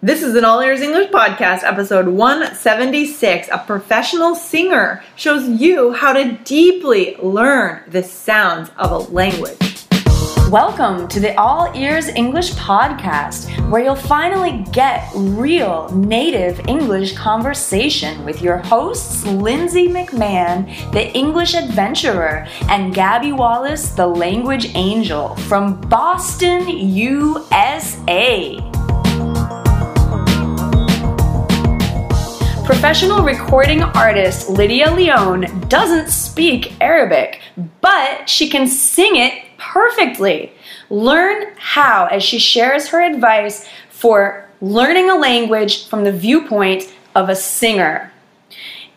This is an All Ears English podcast, episode 176. A professional singer shows you how to deeply learn the sounds of a language. Welcome to the All Ears English podcast, where you'll finally get real native English conversation with your hosts, Lindsay McMahon, the English adventurer, and Gabby Wallace, the language angel from Boston, USA. Professional recording artist Lydia Lyon doesn't speak Arabic, but she can sing it perfectly. Learn how as she shares her advice for learning a language from the viewpoint of a singer.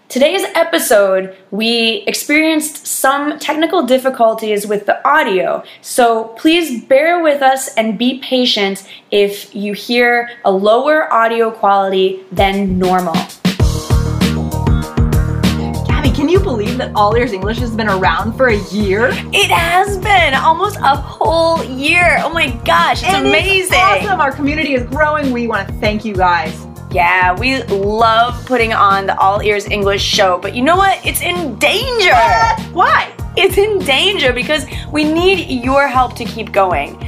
Today's episode, we experienced some technical difficulties with the audio, so please bear with us and be patient if you hear a lower audio quality than normal. Can you believe that All Ears English has been around for a year? It has been almost a whole year. Oh my gosh, it's and amazing. It's awesome. Our community is growing. We want to thank you guys. Yeah, we love putting on the All Ears English show, but you know what? It's in danger. Why? It's in danger because we need your help to keep going.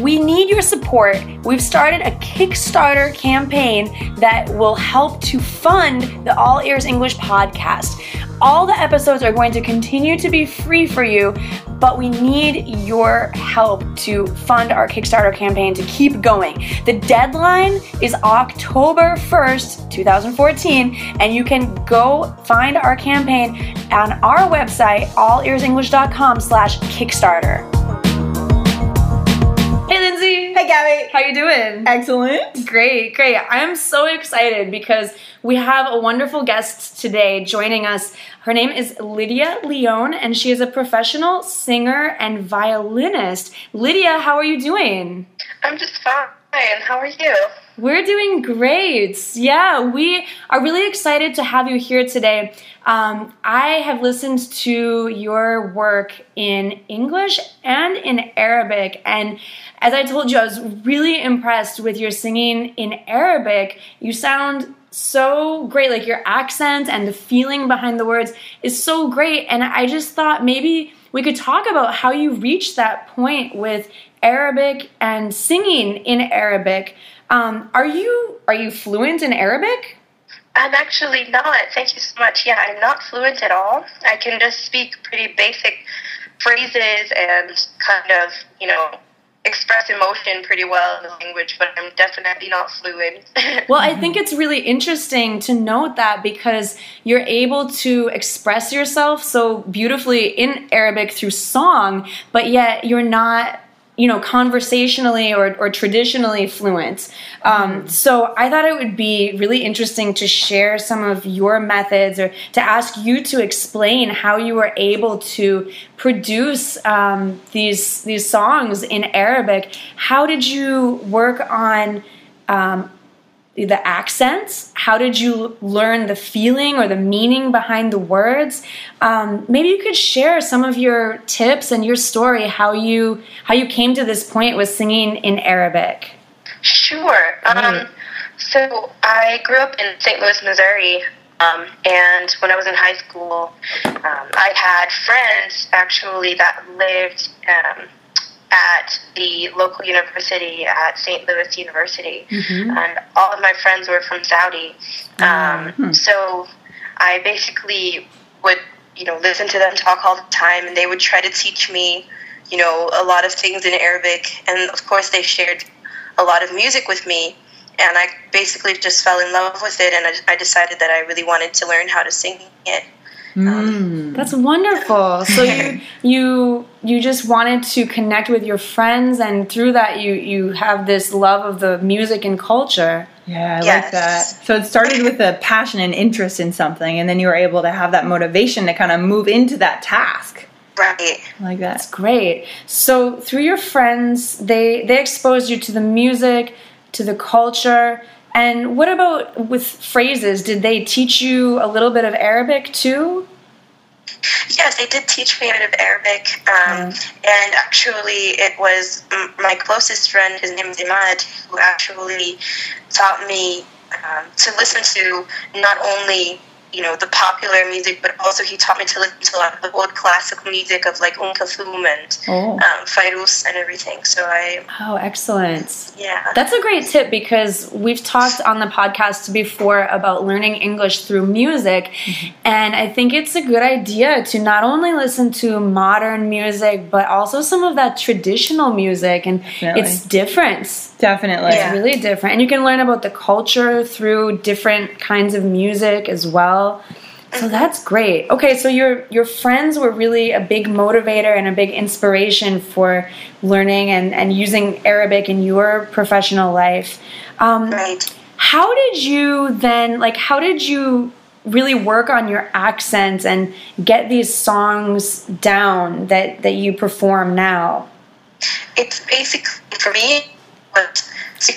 We need your support. We've started a Kickstarter campaign that will help to fund the All Ears English podcast. All the episodes are going to continue to be free for you, but we need your help to fund our Kickstarter campaign to keep going. The deadline is October 1st, 2014, and you can go find our campaign on our website, allearsenglish.com slash Kickstarter. Hey Lindsay. Hey Gabby. How you doing? Excellent. Great, great. I'm so excited because we have a wonderful guest today joining us. Her name is Lydia Lyon, and she is a professional singer and violinist. Lydia, how are you doing? I'm just fine. How are you? We're doing great. Yeah, we are really excited to have you here today. Um, I have listened to your work in English and in Arabic, and as I told you, I was really impressed with your singing in Arabic. You sound so great. Like your accent and the feeling behind the words is so great. And I just thought maybe we could talk about how you reached that point with Arabic and singing in Arabic. Um, are you are you fluent in Arabic? I'm actually not. Thank you so much. Yeah, I'm not fluent at all. I can just speak pretty basic phrases and kind of, you know, express emotion pretty well in the language, but I'm definitely not fluent. well, I think it's really interesting to note that because you're able to express yourself so beautifully in Arabic through song, but yet you're not you know, conversationally or, or traditionally fluent. Um. So I thought it would be really interesting to share some of your methods or to ask you to explain how you were able to produce um, these these songs in Arabic. How did you work on um, the accents? How did you learn the feeling or the meaning behind the words? Um, maybe you could share some of your tips and your story how you how you came to this point with singing in Arabic. Sure. Um, so I grew up in St. Louis, Missouri, um, and when I was in high school, um, I had friends actually that lived um, at the local university at St. Louis University, mm-hmm. and all of my friends were from Saudi. Um, mm-hmm. So I basically would, you know, listen to them talk all the time, and they would try to teach me, you know, a lot of things in Arabic, and of course they shared a lot of music with me. And I basically just fell in love with it, and I, I decided that I really wanted to learn how to sing it. Mm. That's wonderful. So you you you just wanted to connect with your friends, and through that, you you have this love of the music and culture. Yeah, I yes. like that. So it started with a passion and interest in something, and then you were able to have that motivation to kind of move into that task. Right. Like that. That's great. So through your friends, they they exposed you to the music, to the culture and what about with phrases? Did they teach you a little bit of Arabic too? Yes, they did teach me a bit of Arabic, um, and actually, it was m- my closest friend. His name is Imad, who actually taught me um, to listen to not only you know the popular music, but also he taught me to listen to a lot of the old classical music of like Um Kulthum and Oh. um, Fairuz and everything. So I, Oh, excellent. yeah, That's a great tip because we've talked on the podcast before about learning English through music. And I think it's a good idea to not only listen to modern music, but also some of that traditional music. And Definitely. it's different. Definitely. Yeah. It's really different. And you can learn about the culture through different kinds of music as well. So that's great. Okay, so your your friends were really a big motivator and a big inspiration for learning and, and using Arabic in your professional life. Um, right. how did you then like how did you really work on your accent and get these songs down that that you perform now? It's basically for me was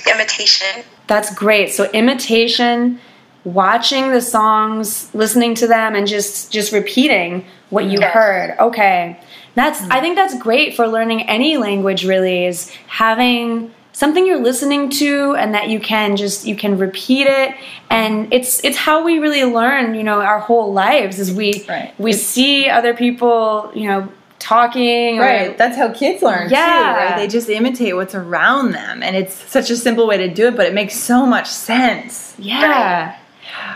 imitation. That's great. So imitation, watching the songs, listening to them and just just repeating what you Yes. heard. Okay. That's I think that's great for learning any language really is having something you're listening to and that you can just you can repeat it and it's it's how we really learn, you know, our whole lives is we Right. we see other people, you know, talking or Right, that's how kids learn Yeah. too, right? They just imitate what's around them, and it's such a simple way to do it, but it makes so much sense. Yeah.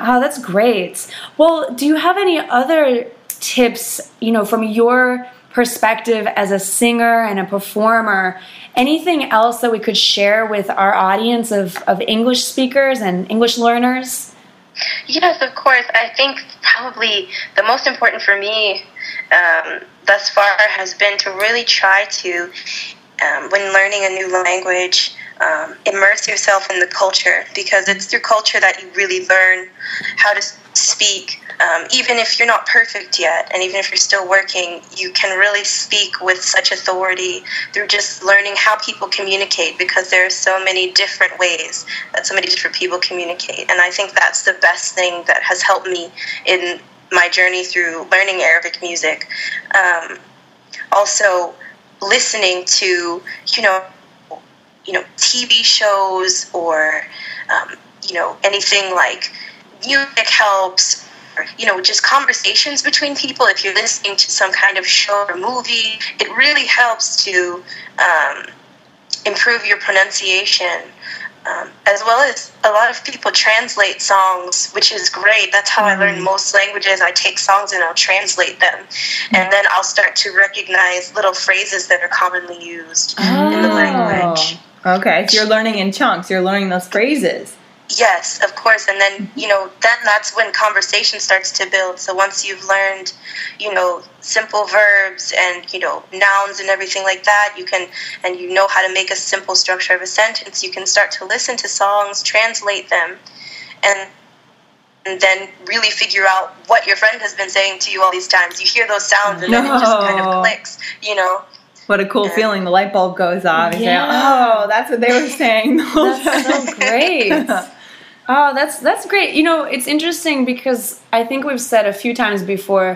Oh, that's great. Well, do you have any other tips, you know, from your perspective as a singer and a performer? Anything else that we could share with our audience of, of English speakers and English learners? Yes, of course. I think probably the most important for me um, thus far has been to really try to, um, when learning a new language, um, immerse yourself in the culture because it's through culture that you really learn how to speak. Um, even if you're not perfect yet, and even if you're still working, you can really speak with such authority through just learning how people communicate because there are so many different ways that so many different people communicate. And I think that's the best thing that has helped me in my journey through learning Arabic music. Um, also, listening to, you know, you know, TV shows or, um, you know, anything like music helps, or, you know, just conversations between people. If you're listening to some kind of show or movie, it really helps to um, improve your pronunciation. Um, as well as a lot of people translate songs, which is great. That's how I learn most languages. I take songs and I'll translate them, and then I'll start to recognize little phrases that are commonly used in the language. Okay, so you're learning in chunks. You're learning those phrases. Yes, of course. And then, you know, then that's when conversation starts to build. So once you've learned, you know, simple verbs and, you know, nouns and everything like that, you can, and you know how to make a simple structure of a sentence, you can start to listen to songs, translate them, and and then really figure out what your friend has been saying to you all these times. You hear those sounds and then it just kind of clicks, you know. What a cool feeling! The light bulb goes off. You say, Yeah. "Oh, that's what they were saying." the whole That's so great. Oh, that's that's great. You know, it's interesting because I think we've said a few times before,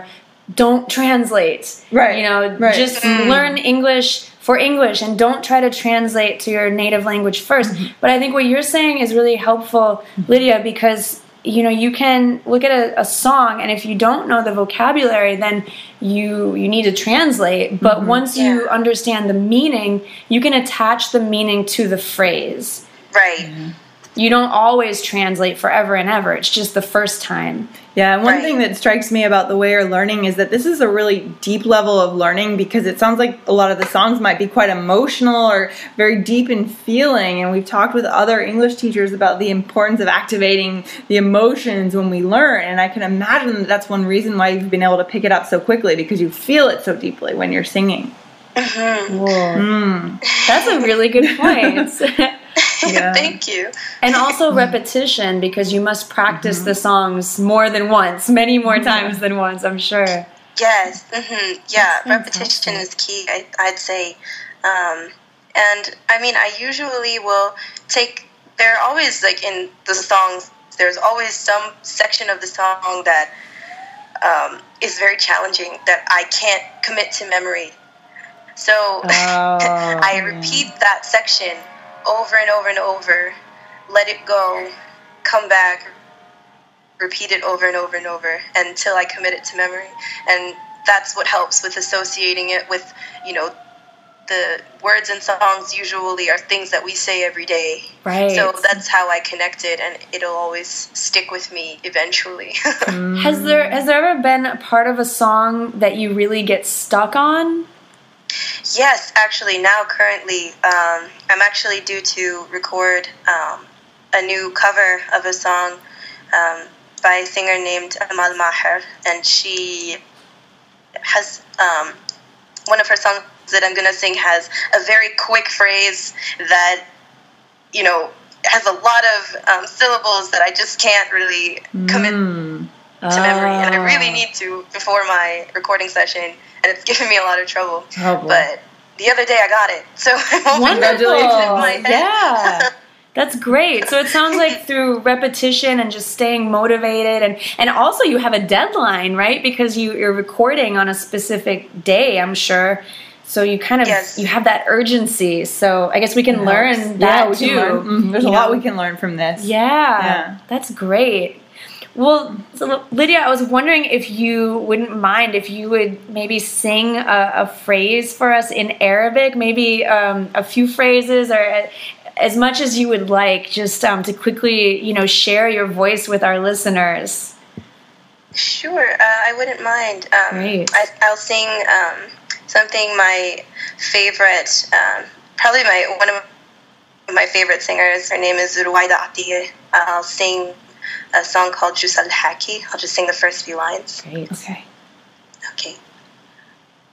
don't translate. Right, You know, right. just Mm. learn English for English and don't try to translate to your native language 1st Mm-hmm. But I think what you're saying is really helpful, Lydia, because you know you can look at a, a song and if you don't know the vocabulary then you you need to translate but Mm-hmm. once you understand the meaning you can attach the meaning to the phrase Right. You don't always translate forever and ever. It's just the first time. Yeah, and one Right. thing that strikes me about the way you're learning is that this is a really deep level of learning because it sounds like a lot of the songs might be quite emotional or very deep in feeling. And we've talked with other English teachers about the importance of activating the emotions when we learn. And I can imagine that that's one reason why you've been able to pick it up so quickly because you feel it so deeply when you're singing. Mm. That's a really good point. Yeah. Thank you. and also repetition because you must practice Mm-hmm. the songs more than once, many more times than once, I'm sure. Yes, hmm yeah, That's repetition is key, I, I'd say. Um, and I mean, I usually will take, there are always, like, in the songs, there's always some section of the song that um, is very challenging that I can't commit to memory. So Oh, I repeat that section over and over and over, let it go, come back, repeat it over and over and over until I commit it to memory. And that's what helps with associating it with, you know, the words and songs usually are things that we say every day. Right. So that's how I connect it, and it'll always stick with me eventually. Has there has there ever been a part of a song that you really get stuck on? Yes, actually, now currently, um, I'm actually due to record um, a new cover of a song um, by a singer named Amal Maher, and she has um, one of her songs that I'm gonna sing has a very quick phrase that you know has a lot of um, syllables that I just can't really commit Mm. to memory, and I Ah. really need to before my recording session, and it's giving me a lot of trouble. Oh. But the other day I got it, so Wonderful. congratulations in my head. Yeah. That's great. So it sounds like through repetition and just staying motivated and and also you have a deadline, right? Because you, you're recording on a specific day, I'm sure. So you kind of Yes. you have that urgency. So I guess we can learn yeah, that we too. can learn. Mhm, There's a you lot we can learn from this. Yeah, Yeah. that's great. Well, so Lydia, I was wondering if you wouldn't mind if you would maybe sing a, a phrase for us in Arabic, maybe um, a few phrases or a- as much as you would like, just um, to quickly, you know, share your voice with our listeners. Sure, uh, I wouldn't mind. Um, Great. I, I'll sing um, something my favorite, um, probably my one of my favorite singers. Her name is Ruwaida Atiyeh. I'll sing a song called Jus al Haki. I'll just sing the first few lines. Great. Okay. Okay.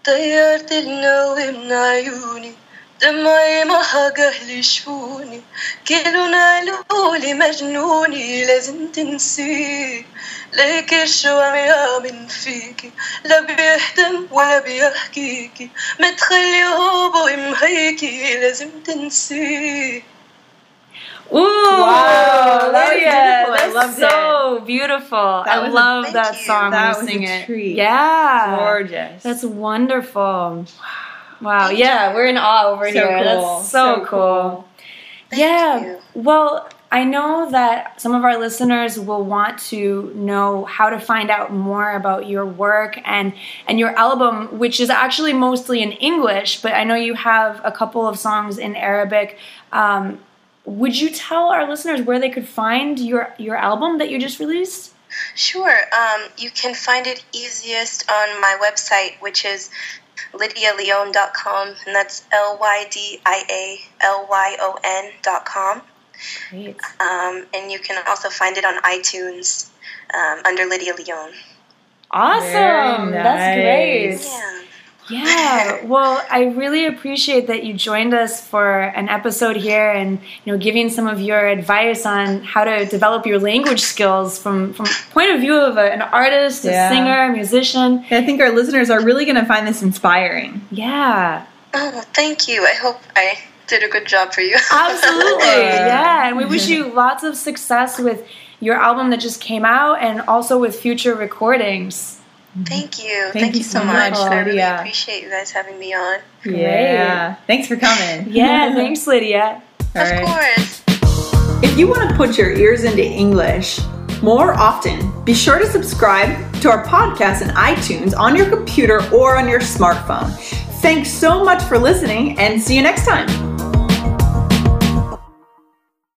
طيرت النوم من عيوني دمعي ما هجه شفوني كيلو نالولي مجنوني لازم تنسيه ليك الشوام يا من فيكي لا بيهتم ولا بيحكيكي متخلي هوبو مهيكي لازم تنسيه loved so beautiful. That I was a- love thank that you. song That when was sing a it. treat. Yeah, Gorgeous. That's wonderful. Wow. Thank yeah, you. we're in awe over So here. cool. That's so, So cool. cool. Thank yeah. you. Well, I know that some of our listeners will want to know how to find out more about your work and and your album, which is actually mostly in English, but I know you have a couple of songs in Arabic. Um, would you tell our listeners where they could find your your album that you just released? Sure. Um, you can find it easiest on my website, which is lydialyon.com, and that's L Y D I A L Y O N.com. Great. Um, and you can also find it on iTunes um, under Lydia Lyon. Awesome. Very That's great. Yeah. Yeah, well, I really appreciate that you joined us for an episode here and you know giving some of your advice on how to develop your language skills from from point of view of a, an artist, Yeah. a singer, a musician. I think our listeners are really going to find this inspiring. Yeah, Oh, thank you. I hope I did a good job for you. absolutely. Yeah. yeah, and we wish you lots of success with your album that just came out and also with future recordings. Mm-hmm. Thank you. Thank Thank, you you so so much. much, I really Lydia. appreciate you guys having me on. Yeah. Thanks for coming. Yeah, thanks, Lydia. All of right. course. If you want to put your ears into English more often, be sure to subscribe to our podcast in iTunes on your computer or on your smartphone. Thanks so much for listening and see you next time.